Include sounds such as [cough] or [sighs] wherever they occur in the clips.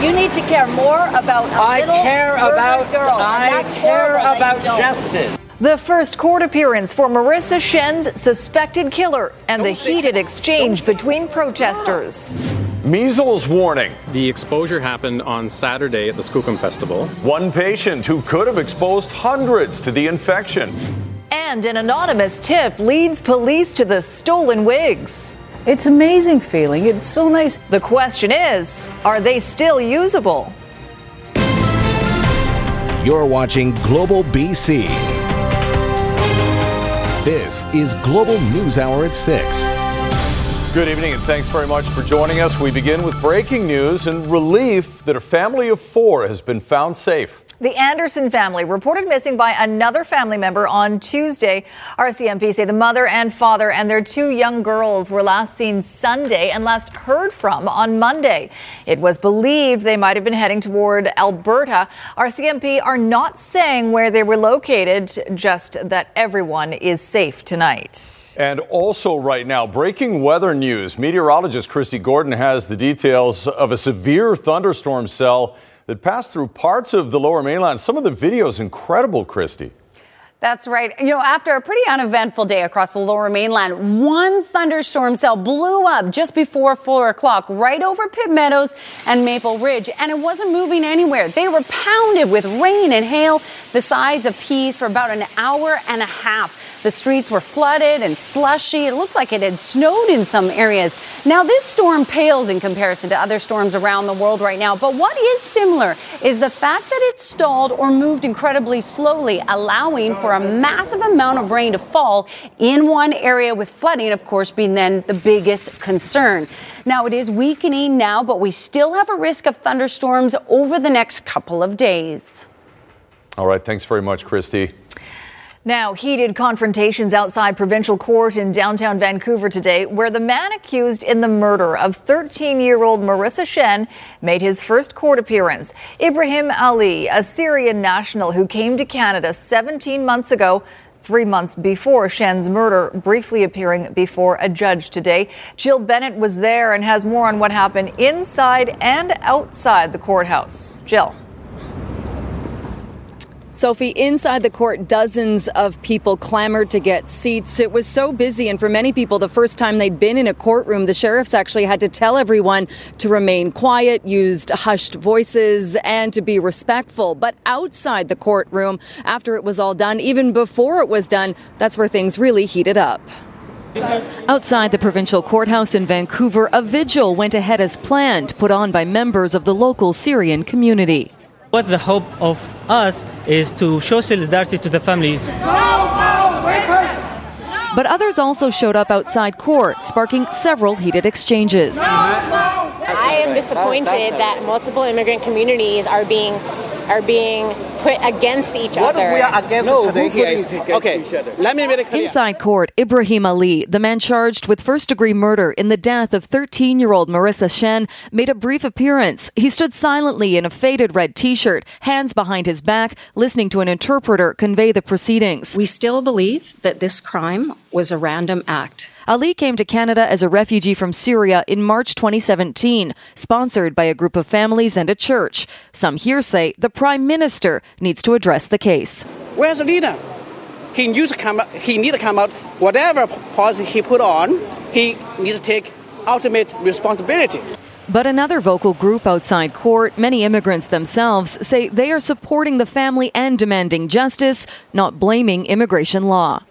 You need to care more about a I little care about girl. and I that's care about justice. The first court appearance for Marissa Shen's suspected killer and the heated exchange between protesters. Measles warning. The exposure happened on Saturday at the Skookum Festival. One patient who could have exposed hundreds to the infection. And an anonymous tip leads police to the stolen wigs. It's amazing feeling. It's so nice. The question is are they still usable? You're watching Global BC. This is Global News Hour at 6. Good evening and thanks very much for joining us. We begin with breaking news and relief that a family of four has been found safe. The Anderson family reported missing by another family member on Tuesday. RCMP say the mother and father and their two young girls were last seen Sunday and last heard from on Monday. It was believed they might have been heading toward Alberta. RCMP are not saying where they were located, just that everyone is safe tonight. And also, right now, breaking weather news. Meteorologist Kristi Gordon has the details of a severe thunderstorm cell that passed through parts of the lower mainland. Some of the videos incredible, Kristi. That's right. You know, after a pretty uneventful day across the lower mainland, one thunderstorm cell blew up just before four o'clock right over Pitt Meadows and Maple Ridge, and it wasn't moving anywhere. They were pounded with rain and hail the size of peas for about an hour and a half. The streets were flooded and slushy. It looked like it had snowed in some areas. Now, this storm pales in comparison to other storms around the world right now, but what is similar is the fact that it stalled or moved incredibly slowly, allowing for a massive amount of rain to fall in one area, with flooding, of course, being then the biggest concern. Now, it is weakening now, but we still have a risk of thunderstorms over the next couple of days. All right, thanks very much, Kristi. Now, heated confrontations outside provincial court in downtown Vancouver today, where the man accused in the murder of 13 year old Marissa Shen made his first court appearance. Ibrahim Ali, a Syrian national who came to Canada 17 months ago, three months before Shen's murder, briefly appearing before a judge today. Jill Bennett was there and has more on what happened inside and outside the courthouse. Jill. Sophie, inside the court, dozens of people clamored to get seats. It was so busy, and for many people, the first time they'd been in a courtroom, the sheriffs actually had to tell everyone to remain quiet, used hushed voices, and to be respectful. But outside the courtroom, after it was all done, even before it was done, that's where things really heated up. Outside the provincial courthouse in Vancouver, a vigil went ahead as planned, put on by members of the local Syrian community. What the hope of us is to show solidarity to the family. But others also showed up outside court, sparking several heated exchanges. I am disappointed that multiple immigrant communities are being are being put against each What other. we are against No, today who here put is it against okay. each other? Let me make it clear. Inside court, Ibrahim Ali, the man charged with first degree murder in the death of 13 year old Marissa Shen, made a brief appearance. He stood silently in a faded red t shirt, hands behind his back, listening to an interpreter convey the proceedings. We still believe that this crime was a random act. Ali came to Canada as a refugee from Syria in March 2017, sponsored by a group of families and a church. Some here say the Prime Minister needs to address the case. Where's the leader? He needs to come. out- He need to come out. Whatever policy he put on, he needs to take ultimate responsibility. But another vocal group outside court, many immigrants themselves, say they are supporting the family and demanding justice, not blaming immigration law.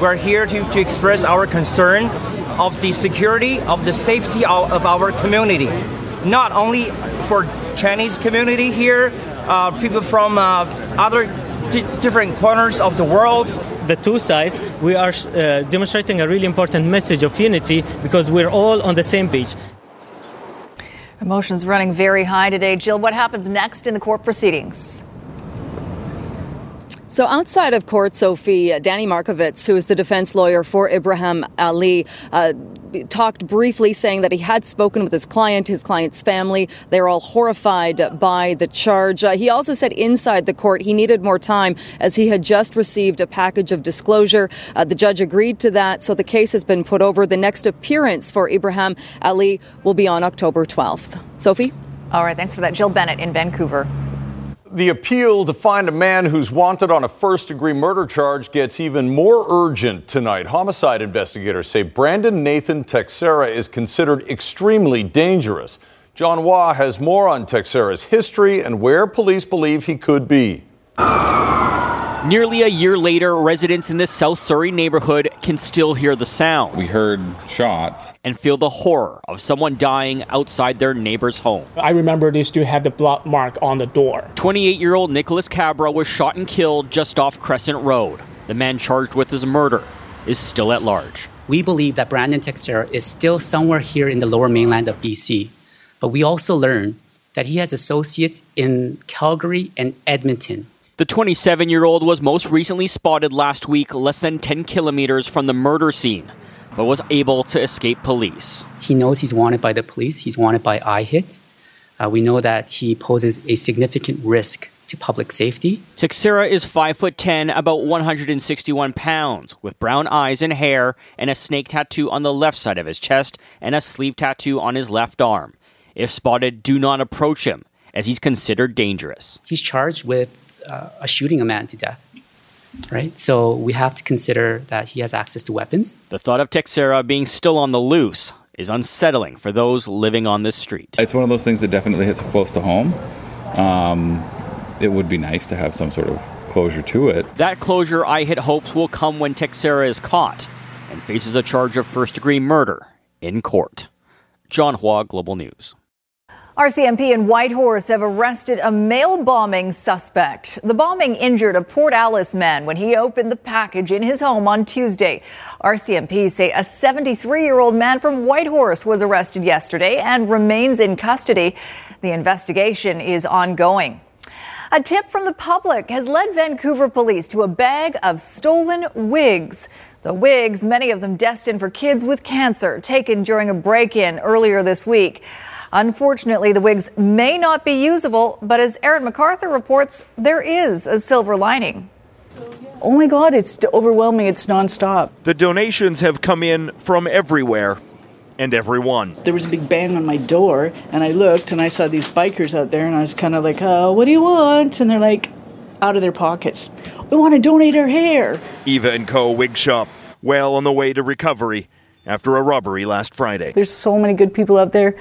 We're here to, to express our concern of the security, of the safety of, of our community. Not only for Chinese community here, uh, people from uh, other di- different corners of the world. The two sides, we are uh, demonstrating a really important message of unity because we're all on the same page. Emotions running very high today. Jill, what happens next in the court proceedings? So, outside of court, Sophie, uh, Danny Markovitz, who is the defense lawyer for Ibrahim Ali, uh, talked briefly saying that he had spoken with his client, his client's family. They're all horrified by the charge. Uh, he also said inside the court he needed more time as he had just received a package of disclosure. Uh, the judge agreed to that, so the case has been put over. The next appearance for Ibrahim Ali will be on October 12th. Sophie? All right, thanks for that. Jill Bennett in Vancouver. The appeal to find a man who's wanted on a first degree murder charge gets even more urgent tonight. Homicide investigators say Brandon Nathan Teixeira is considered extremely dangerous. John Hua has more on Teixeira's history and where police believe he could be. Nearly a year later, residents in this South Surrey neighborhood can still hear the sound. We heard shots. And feel the horror of someone dying outside their neighbor's home. I remember they still had the blood mark on the door. 28 year old Nicholas Khabra was shot and killed just off Crescent Road. The man charged with his murder is still at large. We believe that Brandon Teixeira is still somewhere here in the lower mainland of BC, but we also learned that he has associates in Calgary and Edmonton. The 27 year old was most recently spotted last week less than 10 kilometers from the murder scene, but was able to escape police. He knows he's wanted by the police, he's wanted by IHIT. Uh, we know that he poses a significant risk to public safety. Teixeira is 5 foot 10, about 161 pounds, with brown eyes and hair and a snake tattoo on the left side of his chest and a sleeve tattoo on his left arm. If spotted, do not approach him, as he's considered dangerous. He's charged with uh, a shooting a man to death. Right? So we have to consider that he has access to weapons. The thought of Teixeira being still on the loose is unsettling for those living on this street. It's one of those things that definitely hits close to home. Um, it would be nice to have some sort of closure to it. That closure, IHIT hopes, will come when Teixeira is caught and faces a charge of first degree murder in court. John Hua, Global News. RCMP and Whitehorse have arrested a mail bombing suspect. The bombing injured a Port Alice man when he opened the package in his home on Tuesday. RCMP say a 73 year old man from Whitehorse was arrested yesterday and remains in custody. The investigation is ongoing. A tip from the public has led Vancouver police to a bag of stolen wigs. The wigs, many of them destined for kids with cancer, taken during a break in earlier this week. Unfortunately, the wigs may not be usable, but as Aaron MacArthur reports, there is a silver lining. Oh my God, it's overwhelming. It's nonstop. The donations have come in from everywhere and everyone. There was a big bang on my door, and I looked and I saw these bikers out there, and I was kind of like, uh, what do you want? And they're like, out of their pockets, we want to donate our hair. Eva and Co. Wig Shop, well on the way to recovery after a robbery last Friday. There's so many good people out there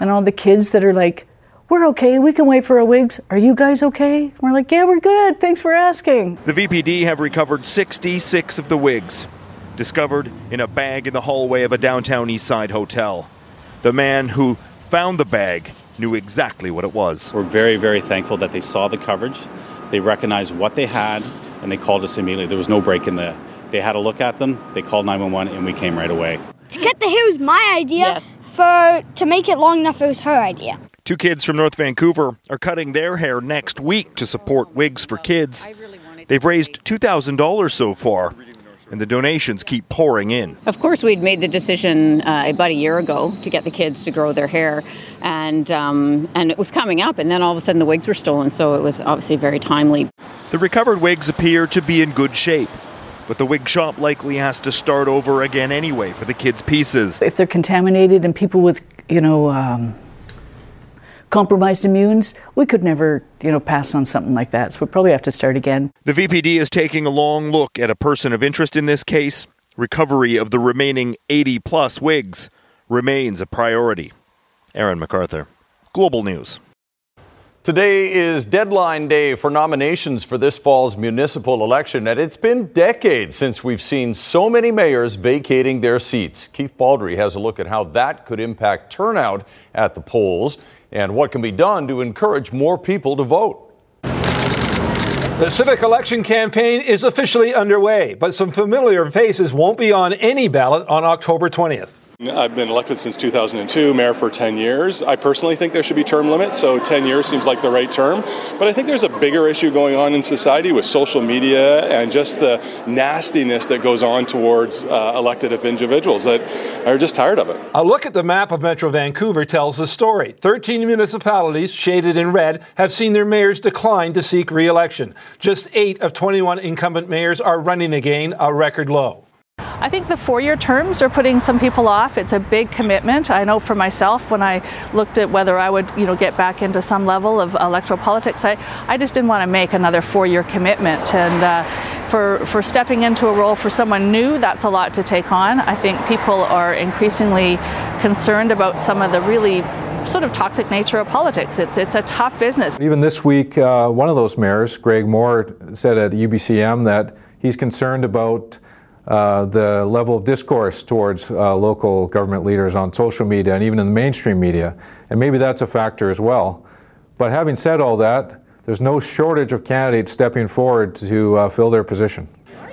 and all the kids that are like, we're okay, we can wait for our wigs. Are you guys okay? We're like, yeah, we're good. Thanks for asking. The VPD have recovered 66 of the wigs, discovered in a bag in the hallway of a downtown Eastside hotel. The man who found the bag knew exactly what it was. We're very, very thankful that they saw the coverage, they recognized what they had, and they called us immediately. There was no break in the. They had a look at them, they called 911, and we came right away. To get the hair was my idea. Yes for to make it long enough, it was her idea. Two kids from North Vancouver are cutting their hair next week to support Wigs for Kids. They've raised $2,000 so far, and the donations keep pouring in. Of course, we'd made the decision uh, about a year ago to get the kids to grow their hair, and um, and it was coming up, and then all of a sudden the wigs were stolen, so it was obviously very timely. The recovered wigs appear to be in good shape but the wig shop likely has to start over again anyway for the kids' pieces. If they're contaminated and people with, you know, um, compromised immunes, we could never, you know, pass on something like that. So we probably have to start again. The VPD is taking a long look at a person of interest in this case. Recovery of the remaining 80 plus wigs remains a priority. Aaron MacArthur, Global News. Today is deadline day for nominations for this fall's municipal election, and it's been decades since we've seen so many mayors vacating their seats. Keith Baldry has a look at how that could impact turnout at the polls and what can be done to encourage more people to vote. The civic election campaign is officially underway, but some familiar faces won't be on any ballot on October 20th. I've been elected since 2002, mayor for 10 years. I personally think there should be term limits, so 10 years seems like the right term. But I think there's a bigger issue going on in society with social media and just the nastiness that goes on towards uh, elected individuals that are just tired of it. A look at the map of Metro Vancouver tells the story. 13 municipalities, shaded in red, have seen their mayors decline to seek re election. Just eight of 21 incumbent mayors are running again, a record low. I think the four year terms are putting some people off. It's a big commitment. I know for myself, when I looked at whether I would, you know, get back into some level of electoral politics, I, I just didn't want to make another four year commitment. And uh, for, for stepping into a role for someone new, that's a lot to take on. I think people are increasingly concerned about some of the really sort of toxic nature of politics. It's, it's a tough business. Even this week, uh, one of those mayors, Greg Moore, said at UBCM that he's concerned about uh, the level of discourse towards uh, local government leaders on social media and even in the mainstream media. And maybe that's a factor as well. But having said all that, there's no shortage of candidates stepping forward to uh, fill their position.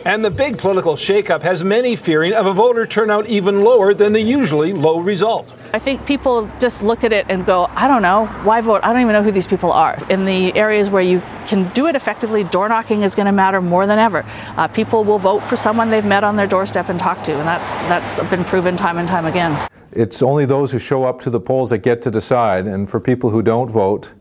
And the big political shakeup has many fearing of a voter turnout even lower than the usually low result. I think people just look at it and go, I don't know, why vote? I don't even know who these people are. In the areas where you can do it effectively, door knocking is going to matter more than ever. Uh, people will vote for someone they've met on their doorstep and talked to, and that's that's been proven time and time again. It's only those who show up to the polls that get to decide, and for people who don't vote,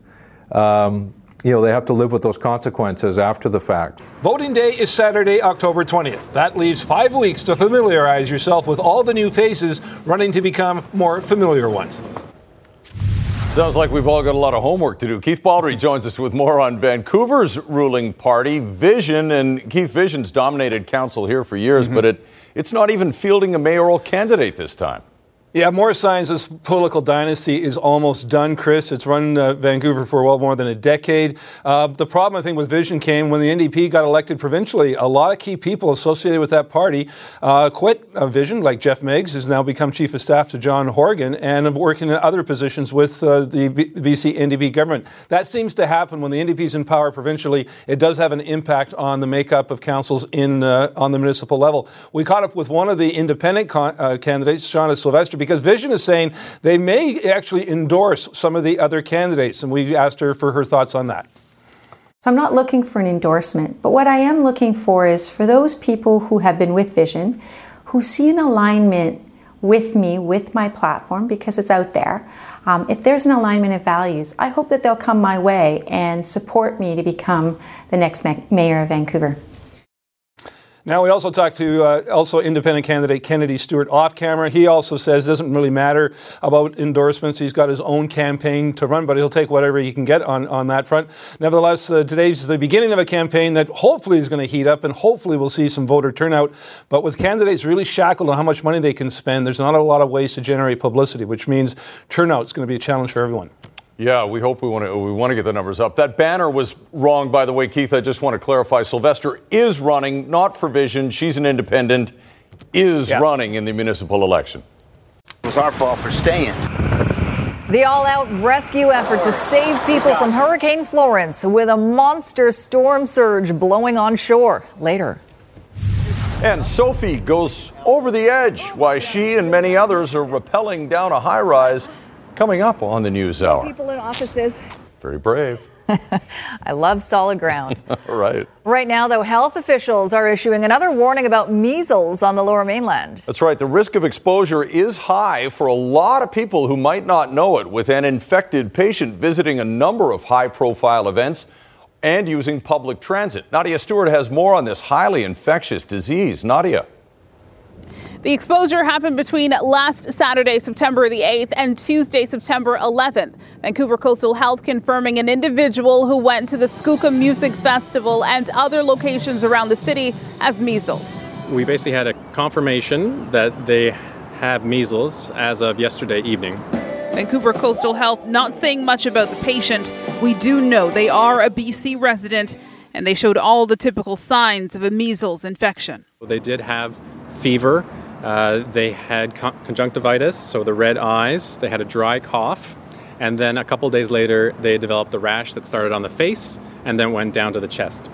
um, you know, they have to live with those consequences after the fact. Voting day is Saturday, October 20th. That leaves five weeks to familiarize yourself with all the new faces running to become more familiar ones. Sounds like we've all got a lot of homework to do. Keith Baldry joins us with more on Vancouver's ruling party, Vision. And Keith, Vision's dominated council here for years, mm-hmm. but it, it's not even fielding a mayoral candidate this time. Yeah, more signs this political dynasty is almost done, Chris. It's run uh, Vancouver for well more than a decade. Uh, the problem, I think, with Vision came when the NDP got elected provincially. A lot of key people associated with that party uh, quit uh, Vision, like Geoff Meggs has now become chief of staff to John Horgan and working in other positions with uh, the B- BC NDP government. That seems to happen when the NDP is in power provincially. It does have an impact on the makeup of councils in uh, on the municipal level. We caught up with one of the independent con- candidates, Shauna Sylvester because Vision is saying they may actually endorse some of the other candidates. And we asked her for her thoughts on that. So I'm not looking for an endorsement, but what I am looking for is for those people who have been with Vision, who see an alignment with me, with my platform, because it's out there. Um, if there's an alignment of values, I hope that they'll come my way and support me to become the next ma- mayor of Vancouver. Now we also talked to uh, also independent candidate Kennedy Stewart off camera. He also says it doesn't really matter about endorsements. He's got his own campaign to run, but he'll take whatever he can get on, on that front. Nevertheless, uh, today's the beginning of a campaign that hopefully is going to heat up and hopefully we'll see some voter turnout. But with candidates really shackled on how much money they can spend, there's not a lot of ways to generate publicity, which means turnout is going to be a challenge for everyone. Yeah, we hope we want to we want to get the numbers up. That banner was wrong, by the way, Keith. I just want to clarify. Sylvester is running, not for Vision. She's an independent. Is yeah. running in the municipal election. It was our fault for staying. The all out rescue effort to save people from Hurricane Florence with a monster storm surge blowing on shore. Later. And Sophie goes over the edge why she and many others are rappelling down a high rise Coming up on the News Hour. People in offices. Very brave. [laughs] I love solid ground. [laughs] right. Right now, though, health officials are issuing another warning about measles on the lower mainland. That's right. The risk of exposure is high for a lot of people who might not know it, with an infected patient visiting a number of high profile events and using public transit. Nadia Stewart has more on this highly infectious disease. Nadia. The exposure happened between last Saturday, September the 8th, and Tuesday, September 11th. Vancouver Coastal Health confirming an individual who went to the Skookum Music Festival and other locations around the city as measles. We basically had a confirmation that they have measles as of yesterday evening. Vancouver Coastal Health not saying much about the patient. We do know they are a BC resident and they showed all the typical signs of a measles infection. They did have fever, uh, they had con- conjunctivitis, so the red eyes. They had a dry cough. And then a couple days later, they developed a rash that started on the face and then went down to the chest.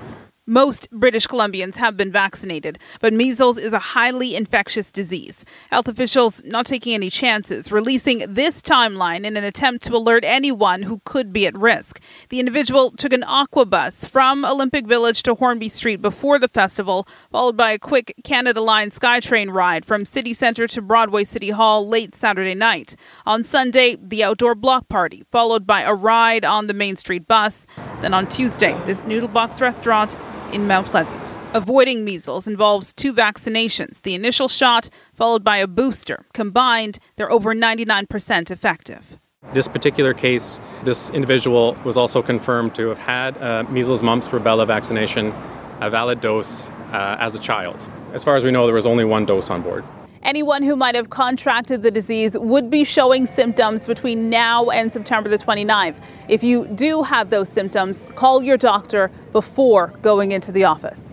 Most British Columbians have been vaccinated, but measles is a highly infectious disease. Health officials not taking any chances, releasing this timeline in an attempt to alert anyone who could be at risk. The individual took an aqua bus from Olympic Village to Hornby Street before the festival, followed by a quick Canada Line SkyTrain ride from City Centre to Broadway City Hall late Saturday night. On Sunday, the outdoor block party, followed by a ride on the Main Street bus. Then on Tuesday, this noodle box restaurant in Mount Pleasant. Avoiding measles involves two vaccinations the initial shot, followed by a booster. Combined, they're over 99% effective. This particular case, this individual was also confirmed to have had uh, measles, mumps, rubella vaccination, a valid dose uh, as a child. As far as we know, there was only one dose on board. Anyone who might have contracted the disease would be showing symptoms between now and September the 29th. If you do have those symptoms, call your doctor before going into the office.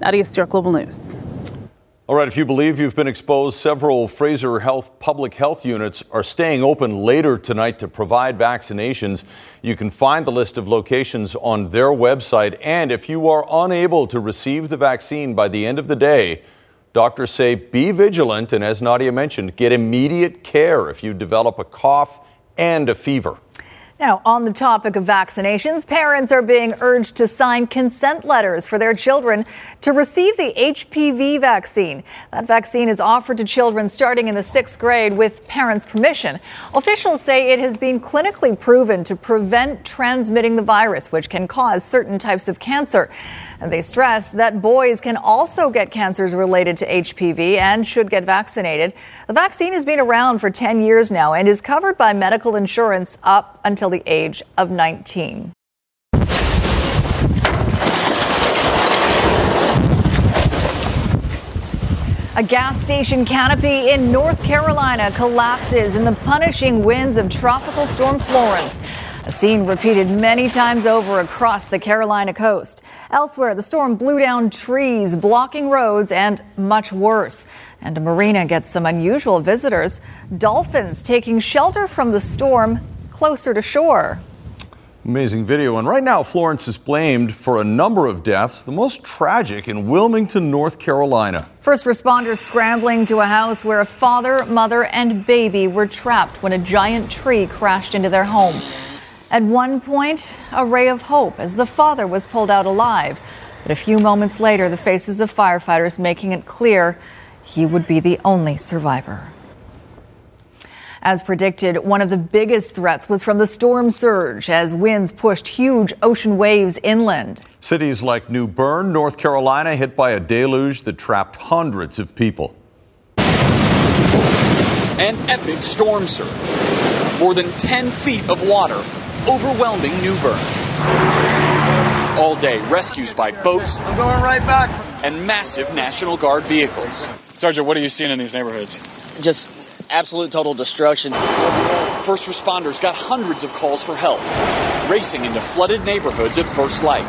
Nadia Stewart, Global News. All right, if you believe you've been exposed, several Fraser Health public health units are staying open later tonight to provide vaccinations. You can find the list of locations on their website. And if you are unable to receive the vaccine by the end of the day, doctors say be vigilant and, as Nadia mentioned, get immediate care if you develop a cough and a fever. Now, on the topic of vaccinations, parents are being urged to sign consent letters for their children to receive the HPV vaccine. That vaccine is offered to children starting in the sixth grade with parents' permission. Officials say it has been clinically proven to prevent transmitting the virus, which can cause certain types of cancer. And they stress that boys can also get cancers related to HPV and should get vaccinated. The vaccine has been around for 10 years now and is covered by medical insurance up until the age of 19. A gas station canopy in North Carolina collapses in the punishing winds of Tropical Storm Florence. A scene repeated many times over across the Carolina coast. Elsewhere, the storm blew down trees, blocking roads, and much worse. And a marina gets some unusual visitors dolphins taking shelter from the storm closer to shore. Amazing video. And right now, Florence is blamed for a number of deaths, the most tragic in Wilmington, North Carolina. First responders scrambling to a house where a father, mother, and baby were trapped when a giant tree crashed into their home. At one point, a ray of hope as the father was pulled out alive. But a few moments later, the faces of firefighters making it clear he would be the only survivor. As predicted, one of the biggest threats was from the storm surge as winds pushed huge ocean waves inland. Cities like New Bern, North Carolina, hit by a deluge that trapped hundreds of people. An epic storm surge. More than 10 feet of water overwhelming New Bern. All day, rescues by boats. I'm going right back. And massive National Guard vehicles. Sergeant, what are you seeing in these neighborhoods? Just absolute total destruction. First responders got hundreds of calls for help, racing into flooded neighborhoods at first light,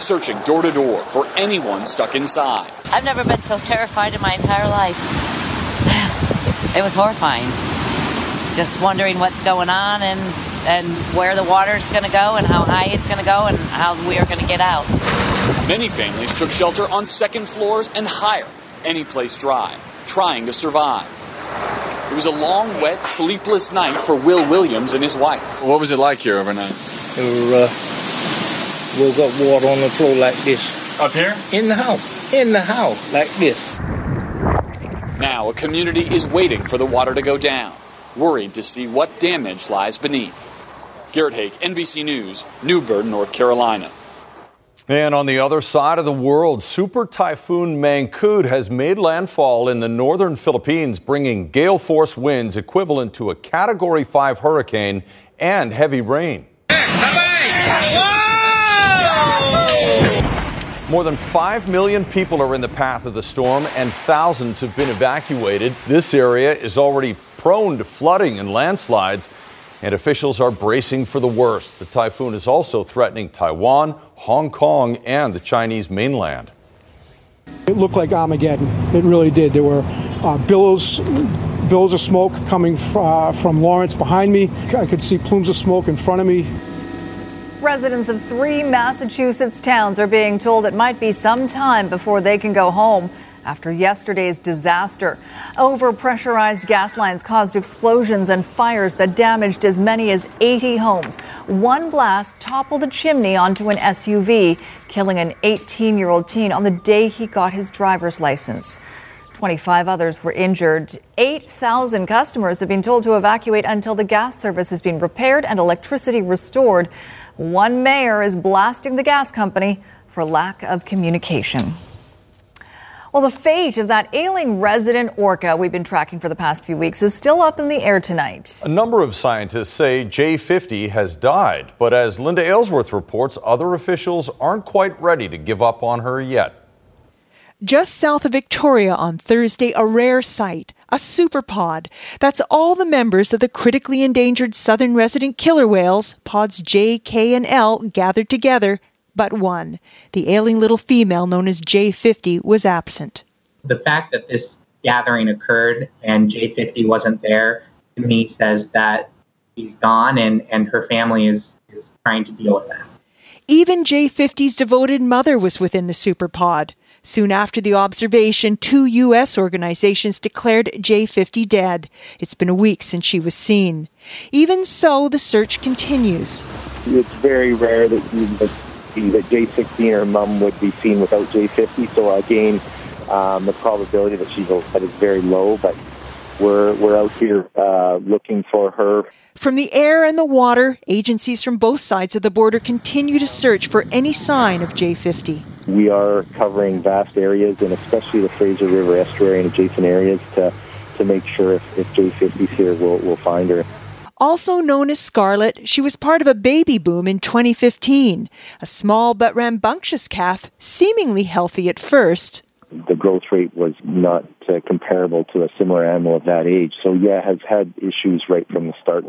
searching door to door for anyone stuck inside. I've never been so terrified in my entire life. [sighs] It was horrifying. Just wondering what's going on and and where the water's going to go and how high it's going to go and how we are going to get out. Many families took shelter on second floors and higher, any place dry trying to survive. It was a long, wet, sleepless night for Will Williams and his wife. What was it like here overnight? It was, uh, we got water on the floor like this. Up here? In the house. In the house, like this. Now a community is waiting for the water to go down, worried to see what damage lies beneath. Garrett Haake, NBC News, New Bern, North Carolina. And on the other side of the world, Super Typhoon Mangkhut has made landfall in the northern Philippines, bringing gale force winds equivalent to a Category 5 hurricane and heavy rain. More than 5 million people are in the path of the storm, and thousands have been evacuated. This area is already prone to flooding and landslides and officials are bracing for the worst. The typhoon is also threatening Taiwan, Hong Kong, and the Chinese mainland. It looked like Armageddon. It really did. There were uh, billows, billows of smoke coming uh, from Lawrence behind me. I could see plumes of smoke in front of me. Residents of three Massachusetts towns are being told it might be some time before they can go home after yesterday's disaster. Overpressurized gas lines caused explosions and fires that damaged as many as 80 homes. One blast toppled a chimney onto an SUV, killing an 18 year old teen on the day he got his driver's license. 25 others were injured. 8,000 customers have been told to evacuate until the gas service has been repaired and electricity restored. One mayor is blasting the gas company for lack of communication. Well, the fate of that ailing resident orca we've been tracking for the past few weeks is still up in the air tonight. A number of scientists say J50 has died, but as Linda Aylesworth reports, other officials aren't quite ready to give up on her yet. Just south of Victoria on Thursday, a rare sight, a superpod. That's all the members of the critically endangered southern resident killer whales, pods J, K, and L, gathered together but one. The ailing little female known as J50 was absent. The fact that this gathering occurred and J50 wasn't there to me says that she's gone and, and her family is, is trying to deal with that. Even J50's devoted mother was within the superpod. Soon after the observation, two U.S. organizations declared J50 dead. It's been a week since she was seen. Even so, the search continues. It's very rare that you that J16 or mum would be seen without J50. So again, um, the probability that she's dead is very low, but we're, we're out here uh, looking for her. From the air and the water, agencies from both sides of the border continue to search for any sign of J50. We are covering vast areas, and especially the Fraser River estuary and adjacent areas, to, to make sure if, if J50 is here, we'll, we'll find her. Also known as Scarlet, she was part of a baby boom in 2015. A small but rambunctious calf, seemingly healthy at first. The growth rate was not uh, comparable to a similar animal of that age. So, yeah, has had issues right from the start.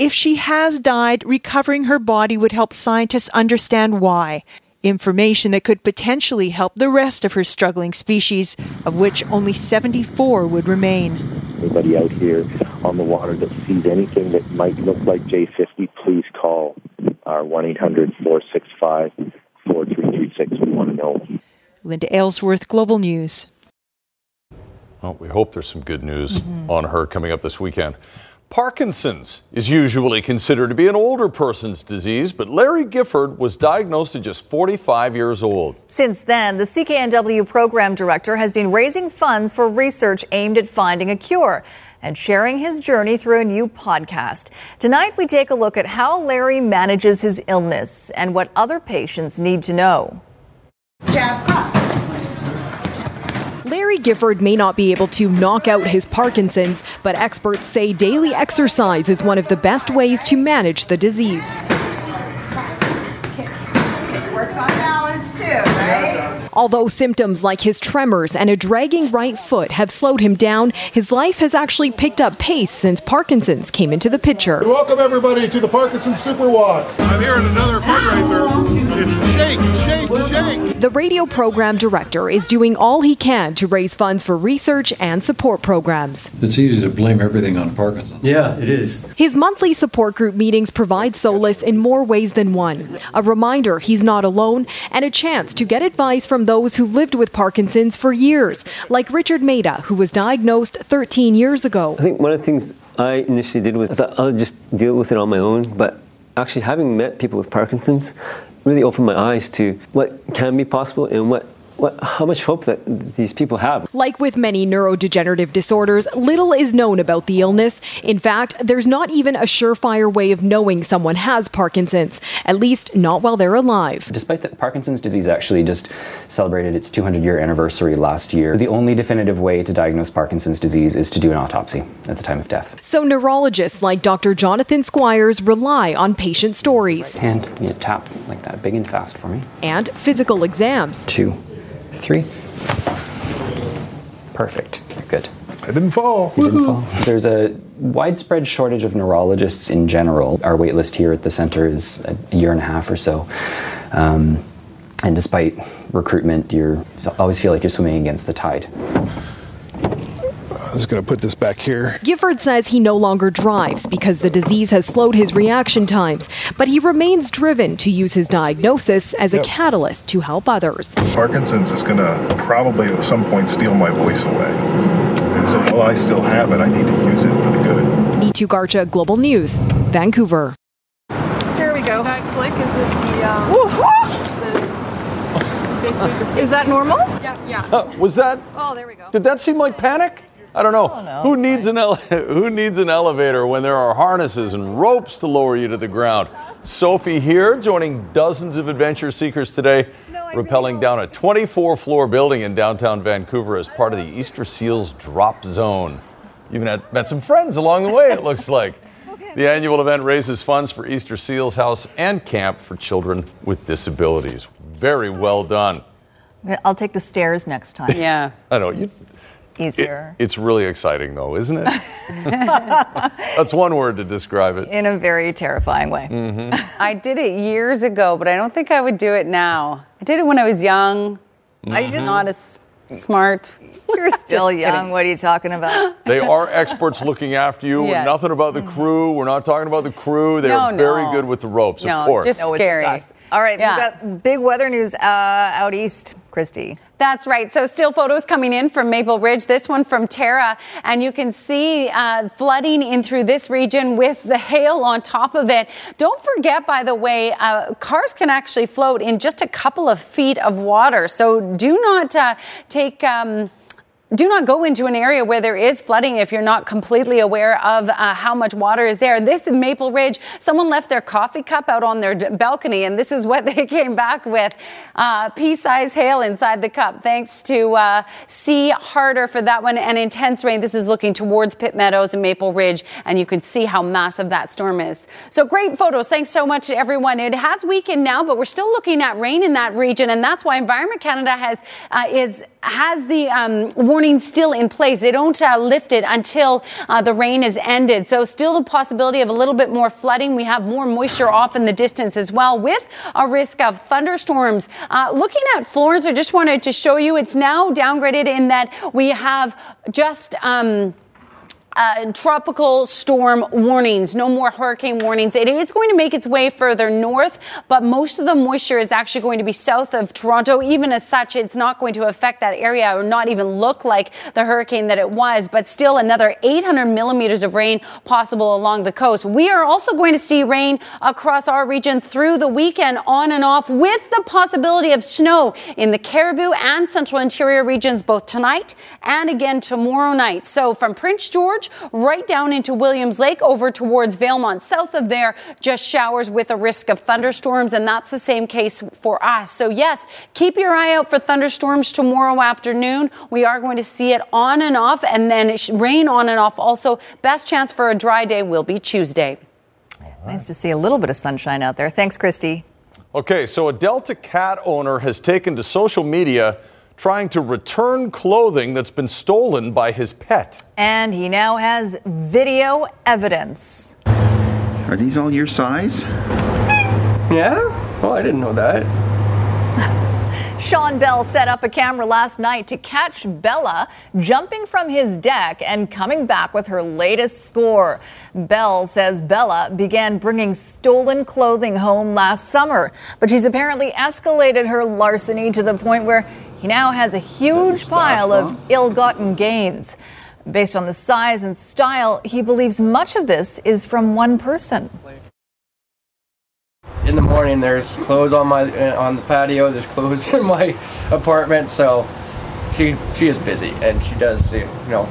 If she has died, recovering her body would help scientists understand why. Information that could potentially help the rest of her struggling species, of which only 74 would remain. Anybody out here on the water that sees anything that might look like J50, please call our 1 800 465 4336. We want to know. Linda Aylesworth, Global News. Well, we hope there's some good news mm-hmm. on her coming up this weekend. Parkinson's is usually considered to be an older person's disease, but Larry Gifford was diagnosed at just 45 years old. Since then, the CKNW program director has been raising funds for research aimed at finding a cure and sharing his journey through a new podcast. Tonight, we take a look at how Larry manages his illness and what other patients need to know. Jab cross. Larry Gifford may not be able to knock out his Parkinson's, but experts say daily exercise is one of the best ways to manage the disease. works on balance too, right? Although symptoms like his tremors and a dragging right foot have slowed him down, his life has actually picked up pace since Parkinson's came into the picture. Welcome everybody to the Parkinson's Super Walk. I'm here at another fundraiser. It's Shake, Shake, Shake. The radio program director is doing all he can to raise funds for research and support programs. It's easy to blame everything on Parkinson's. Yeah, it is. His monthly support group meetings provide solace in more ways than one. A reminder he's not alone and a chance to get advice from those who lived with Parkinson's for years, like Richard Maida, who was diagnosed 13 years ago. I think one of the things I initially did was I thought I'll just deal with it on my own, but actually having met people with Parkinson's really opened my eyes to what can be possible and what what, how much hope that these people have. Like with many neurodegenerative disorders, little is known about the illness. In fact, there's not even a surefire way of knowing someone has Parkinson's, at least not while they're alive. Despite that, Parkinson's disease actually just celebrated its 200 year anniversary last year. The only definitive way to diagnose Parkinson's disease is to do an autopsy at the time of death. So neurologists like Dr. Jonathan Squires rely on patient stories. And you tap like that big and fast for me. And physical exams. Two three. Perfect. Good. I didn't fall. You didn't fall. There's a widespread shortage of neurologists in general. Our waitlist here at the center is a year and a half or so. Um, and despite recruitment, you always feel like you're swimming against the tide. I'm just going to put this back here. Gifford says he no longer drives because the disease has slowed his reaction times, but he remains driven to use his diagnosis as yep. a catalyst to help others. Parkinson's is going to probably at some point steal my voice away. And so while I still have it, I need to use it for the good. Neetu Garcha, Global News, Vancouver. There we go. That click is it the. Um, the is that normal? Yeah, yeah. Uh, was that? Oh, there we go. Did that seem like panic? I don't know. Oh, no, who needs fine. an ele- [laughs] who needs an elevator when there are harnesses and ropes to lower you to the ground? [laughs] Sophie here, joining dozens of adventure seekers today. No, rappelling down a 24 floor building in downtown Vancouver as part of the Easter Seals drop zone. Even had, met some friends along the way, it looks [laughs] like. The annual event raises funds for Easter Seals House and Camp for children with disabilities. Very well done. I'll take the stairs next time. Yeah. I know. You, Easier. it's really exciting, though, isn't it? [laughs] That's one word to describe it. In a very terrifying way. Mm-hmm. I did it years ago, but I don't think I would do it now. I did it when I was young. I just- not as smart. You're [laughs] still young. kidding. What are you talking about? They are experts looking after you. Yes. Nothing about the crew. We're not talking about the crew. They're very no. good with the ropes, No, of course. just No, it's just scary. us. All right, Yeah. we've got big weather news uh, out east, Kristi. That's right. So, still photos coming in from Maple Ridge. This one from Tara, and you can see uh, flooding in through this region with the hail on top of it. Don't forget, by the way, uh, cars can actually float in just a couple of feet of water. So, do not uh, take. Um, do not go into an area where there is flooding if you're not completely aware of uh, how much water is there. This is Maple Ridge. Someone left their coffee cup out on their balcony, and this is what [laughs] they came back with uh, pea sized hail inside the cup. Thanks to uh, C. Harder for that one and intense rain. This is looking towards Pitt Meadows and Maple Ridge, and you can see how massive that storm is. So great photos. Thanks so much to everyone. It has weakened now, but we're still looking at rain in that region, and that's why Environment Canada has uh, is has the um, warning still in place. They don't uh, lift it until uh, the rain is ended. So still the possibility of a little bit more flooding. We have more moisture off in the distance as well, with a risk of thunderstorms. Uh, looking at Florence, I just wanted to show you it's now downgraded in that we have just. Um, uh, tropical storm warnings, no more hurricane warnings. It is going to make its way further north, but most of the moisture is actually going to be south of Toronto. Even as such, it's not going to affect that area or not even look like the hurricane that it was, but still another 800 millimeters of rain possible along the coast. We are also going to see rain across our region through the weekend on and off with the possibility of snow in the Cariboo and central interior regions both tonight and again tomorrow night. So from Prince George right down into Williams Lake over towards Valemount. South of there, just showers with a risk of thunderstorms, and that's the same case for us. So, yes, keep your eye out for thunderstorms tomorrow afternoon. We are going to see it on and off, and then it sh- rain on and off. Also, best chance for a dry day will be Tuesday. Nice to see a little bit of sunshine out there. Thanks, Kristi. Okay, so a Delta cat owner has taken to social media trying to return clothing that's been stolen by his pet. And he now has video evidence. Are these all your size? Yeah? Oh, I didn't know that. [laughs] Sean Bell set up a camera last night to catch Bella jumping from his deck and coming back with her latest score. Bell says Bella began bringing stolen clothing home last summer, but she's apparently escalated her larceny to the point where he now has a huge pile of ill gotten gains. Based on the size and style, he believes much of this is from one person. In the morning, there's clothes on my uh, on the patio. There's clothes [laughs] in my apartment. So she she is busy, and she does you know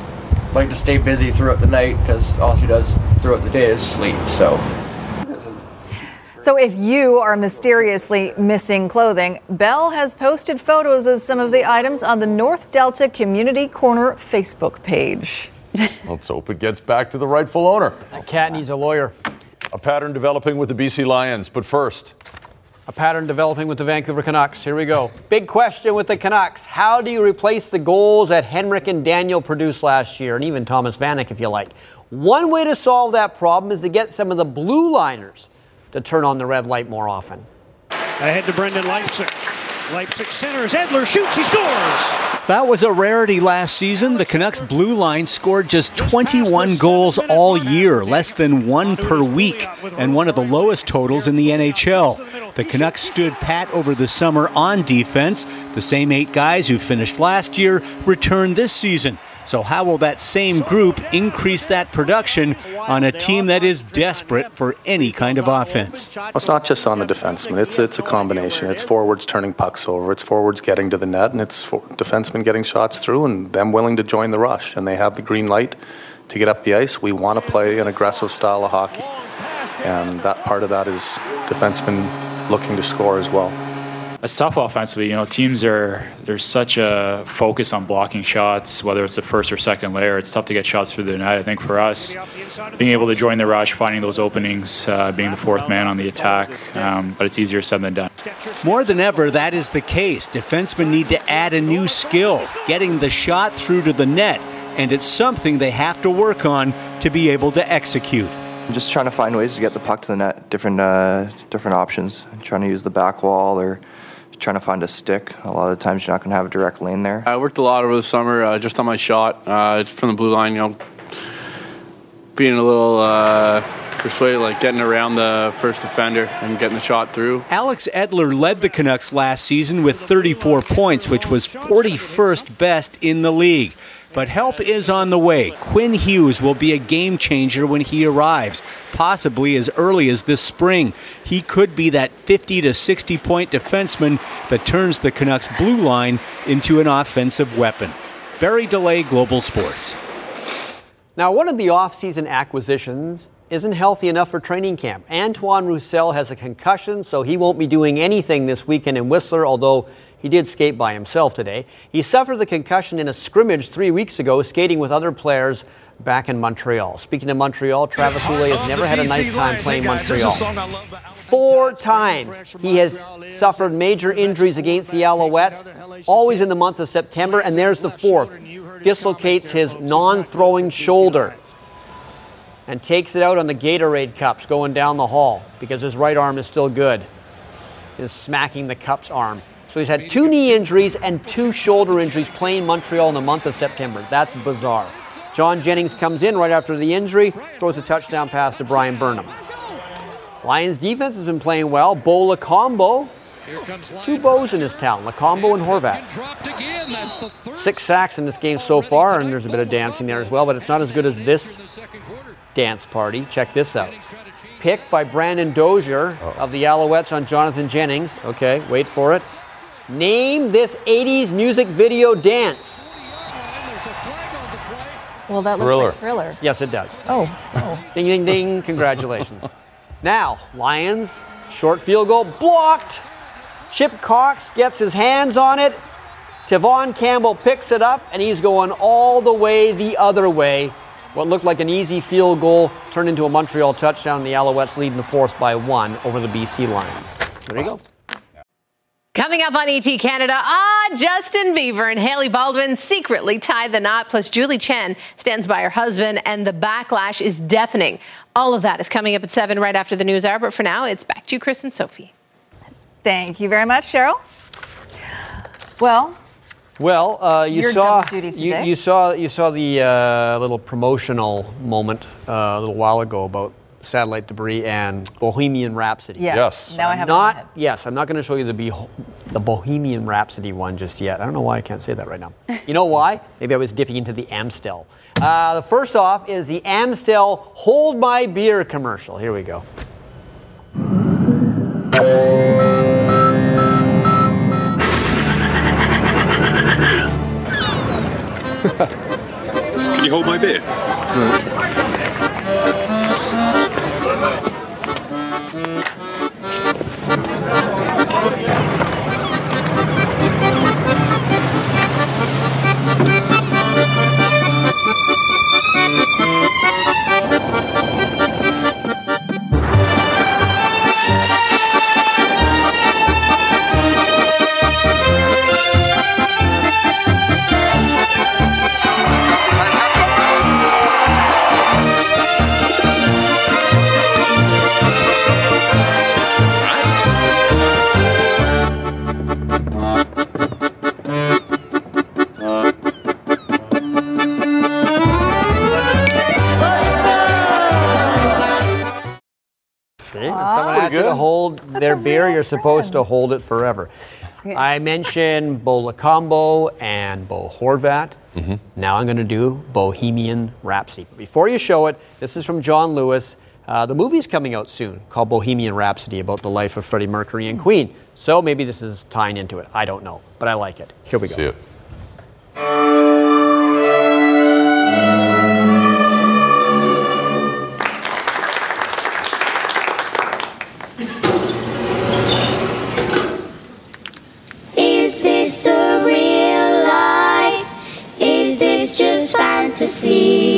like to stay busy throughout the night because all she does throughout the day is sleep. So So if you are mysteriously missing clothing, Bell has posted photos of some of the items on the North Delta Community Corner Facebook page. [laughs] Let's hope it gets back to the rightful owner. That cat needs a lawyer. A pattern developing with the BC Lions, but first, A pattern developing with the Vancouver Canucks. Here we go. Big question with the Canucks. How do you replace the goals that Henrik and Daniel produced last year, and even Thomas Vanek, if you like? One way to solve that problem is to get some of the blue liners to turn on the red light more often. Ahead to Brendan Leipsic. Leipzig centers. Edler shoots. He scores. That was a rarity last season. The Canucks blue line scored just 21 goals all year, less than one per week, and one of the lowest totals in the NHL. The Canucks stood pat over the summer on defense. The same eight guys who finished last year returned this season. So, how will that same group increase that production on a team that is desperate for any kind of offense? It's not just on the defenseman. It's it's a combination. It's forwards turning pucks over. It's forwards getting to the net, and it's for defensemen getting shots through, and them willing to join the rush. And they have the green light to get up the ice. We want to play an aggressive style of hockey, and that part of that is defensemen looking to score as well. It's tough offensively. You know, teams are there's such a focus on blocking shots, whether it's the first or second layer. It's tough to get shots through the net. I think for us, being able to join the rush, finding those openings, uh, being the fourth man on the attack, um, but it's easier said than done. More than ever, that is the case. Defensemen need to add a new skill, getting the shot through to the net, and it's something they have to work on to be able to execute. I'm just trying to find ways to get the puck to the net, different uh, different options. I'm trying to use the back wall or trying to find a stick. A lot of the times you're not going to have a direct lane there. I worked a lot over the summer uh, just on my shot uh, from the blue line. You know, being a little uh, persuaded, like getting around the first defender and getting the shot through. Alex Edler led the Canucks last season with 34 points, which was 41st best in the league. But help is on the way. Quinn Hughes will be a game changer when he arrives, possibly as early as this spring. He could be that 50 to 60 point defenseman that turns the Canucks blue line into an offensive weapon. Barry Deley, Global Sports. Now, one of the offseason acquisitions isn't healthy enough for training camp. Antoine Roussel has a concussion, so he won't be doing anything this weekend in Whistler, although he did skate by himself today. He suffered the concussion in a scrimmage three weeks ago, skating with other players back in Montreal. Speaking of Montreal, Travis Lulay has never had a nice time playing Montreal. Four times he has suffered major injuries against the Alouettes, always in the month of September, and there's the fourth. Dislocates his non throwing shoulder and takes it out on the Gatorade cups going down the hall because his right arm is still good. Is smacking the cup's arm. So he's had two knee injuries and two shoulder injuries playing Montreal in the month of September. That's bizarre. John Jennings comes in right after the injury, throws a touchdown pass to Bryan Burnham. Lions defense has been playing well. Bo Combo, two bows in his town, Lokombo and Horvat. Six sacks in this game so far, and there's a bit of dancing there as well, but it's not as good as this dance party. Check this out. Pick by Brandon Dozier of the Alouettes on Jonathan Jennings. Okay, wait for it. Name this 80s music video dance. Well, that looks Thriller. like thriller. Yes, it does. Oh, oh. [laughs] Ding, ding, ding. Congratulations. now, Lions, short field goal, blocked. Chip Cox gets his hands on it. Tevaughn Campbell picks it up, and he's going all the way the other way. What looked like an easy field goal turned into a Montreal touchdown. The Alouettes lead in the fourth by one over the BC Lions. There you go. Coming up on ET Canada, ah, Justin Bieber and Hailey Baldwin secretly tied the knot, plus Julie Chen stands by her husband, and the backlash is deafening. All of that is coming up at 7 right after the news hour, but for now, it's back to you, Chris and Sophie. Thank you very much, Cheryl. Well, Well, uh, you saw done with duty you, you saw you saw the uh, little promotional moment uh, a little while ago about satellite debris and Bohemian Rhapsody. Yeah. Yes. Now I have it not yes. I'm not going to show you the Be- the Bohemian Rhapsody one just yet. I don't know why I can't say that right now. [laughs] you know why? Maybe I was dipping into the Amstel. Uh, the first off is the Amstel Hold My Beer commercial. Here we go. Can you hold my beer? See, beer, you're supposed to hold it forever. I mentioned Bo Lokombo and Bo Horvat. Now I'm going to do Bohemian Rhapsody. Before you show it, this is from John Lewis. Uh, the movie's coming out soon called Bohemian Rhapsody about the life of Freddie Mercury and Queen. So maybe this is tying into it. I don't know, but I like it. Here we go. See it. see.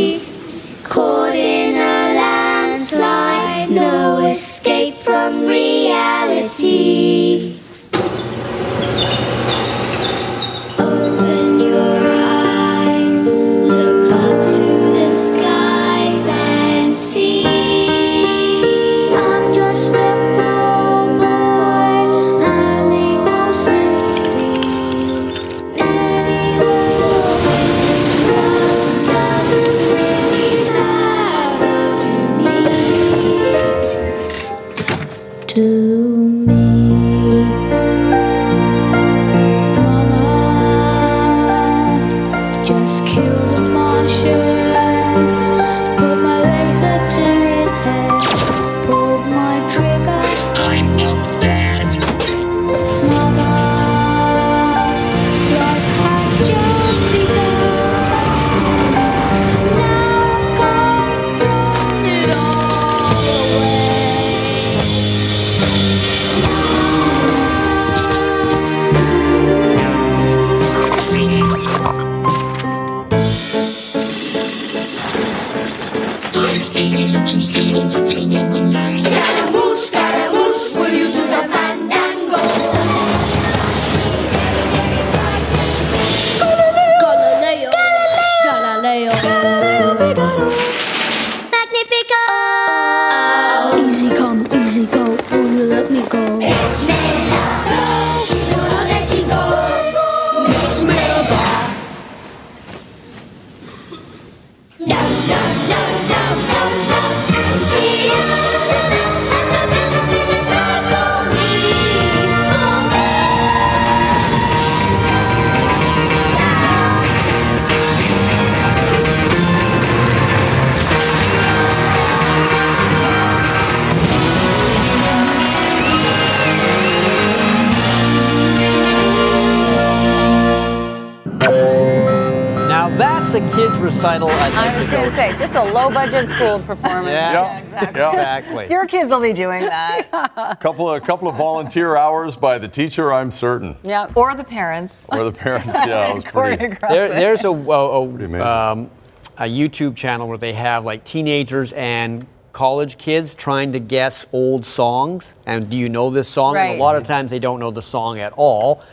Just a low budget school performance. Yeah, exactly. Your kids will be doing that. [laughs] couple of a couple of volunteer hours by the teacher, I'm certain, yeah. Or the parents. or the parents. Yeah, it was pretty. [laughs] There, there's a, a, a, um, a YouTube channel where they have like teenagers and college kids trying to guess old songs. And do you know this song? And a lot of times they don't know the song at all.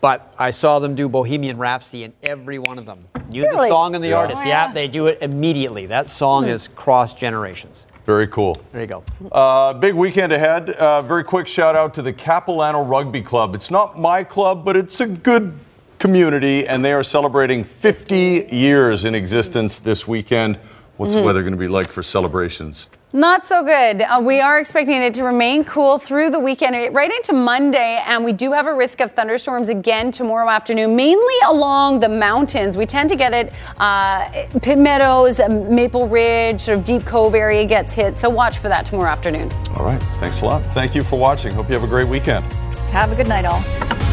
But I saw them do Bohemian Rhapsody in every one of them. Knew the song and the Yeah. artist. Oh, yeah. yeah. they do it immediately. That song Hmm. is cross generations. Very cool. There you go. Uh, big weekend ahead. Uh, very quick shout out to the Capilano Rugby Club. It's not my club, but it's a good community, and they are celebrating 50 years in existence this weekend. What's the Mhm. weather going to be like for celebrations? Not so good. Uh, we are expecting it to remain cool through the weekend, right into Monday, and we do have a risk of thunderstorms again tomorrow afternoon, mainly along the mountains. We tend to get it. Uh, Pitt Meadows, uh, Maple Ridge, sort of Deep Cove area gets hit, so watch for that tomorrow afternoon. All right. Thanks a lot. Thank you for watching. Hope you have a great weekend. Have a good night, all.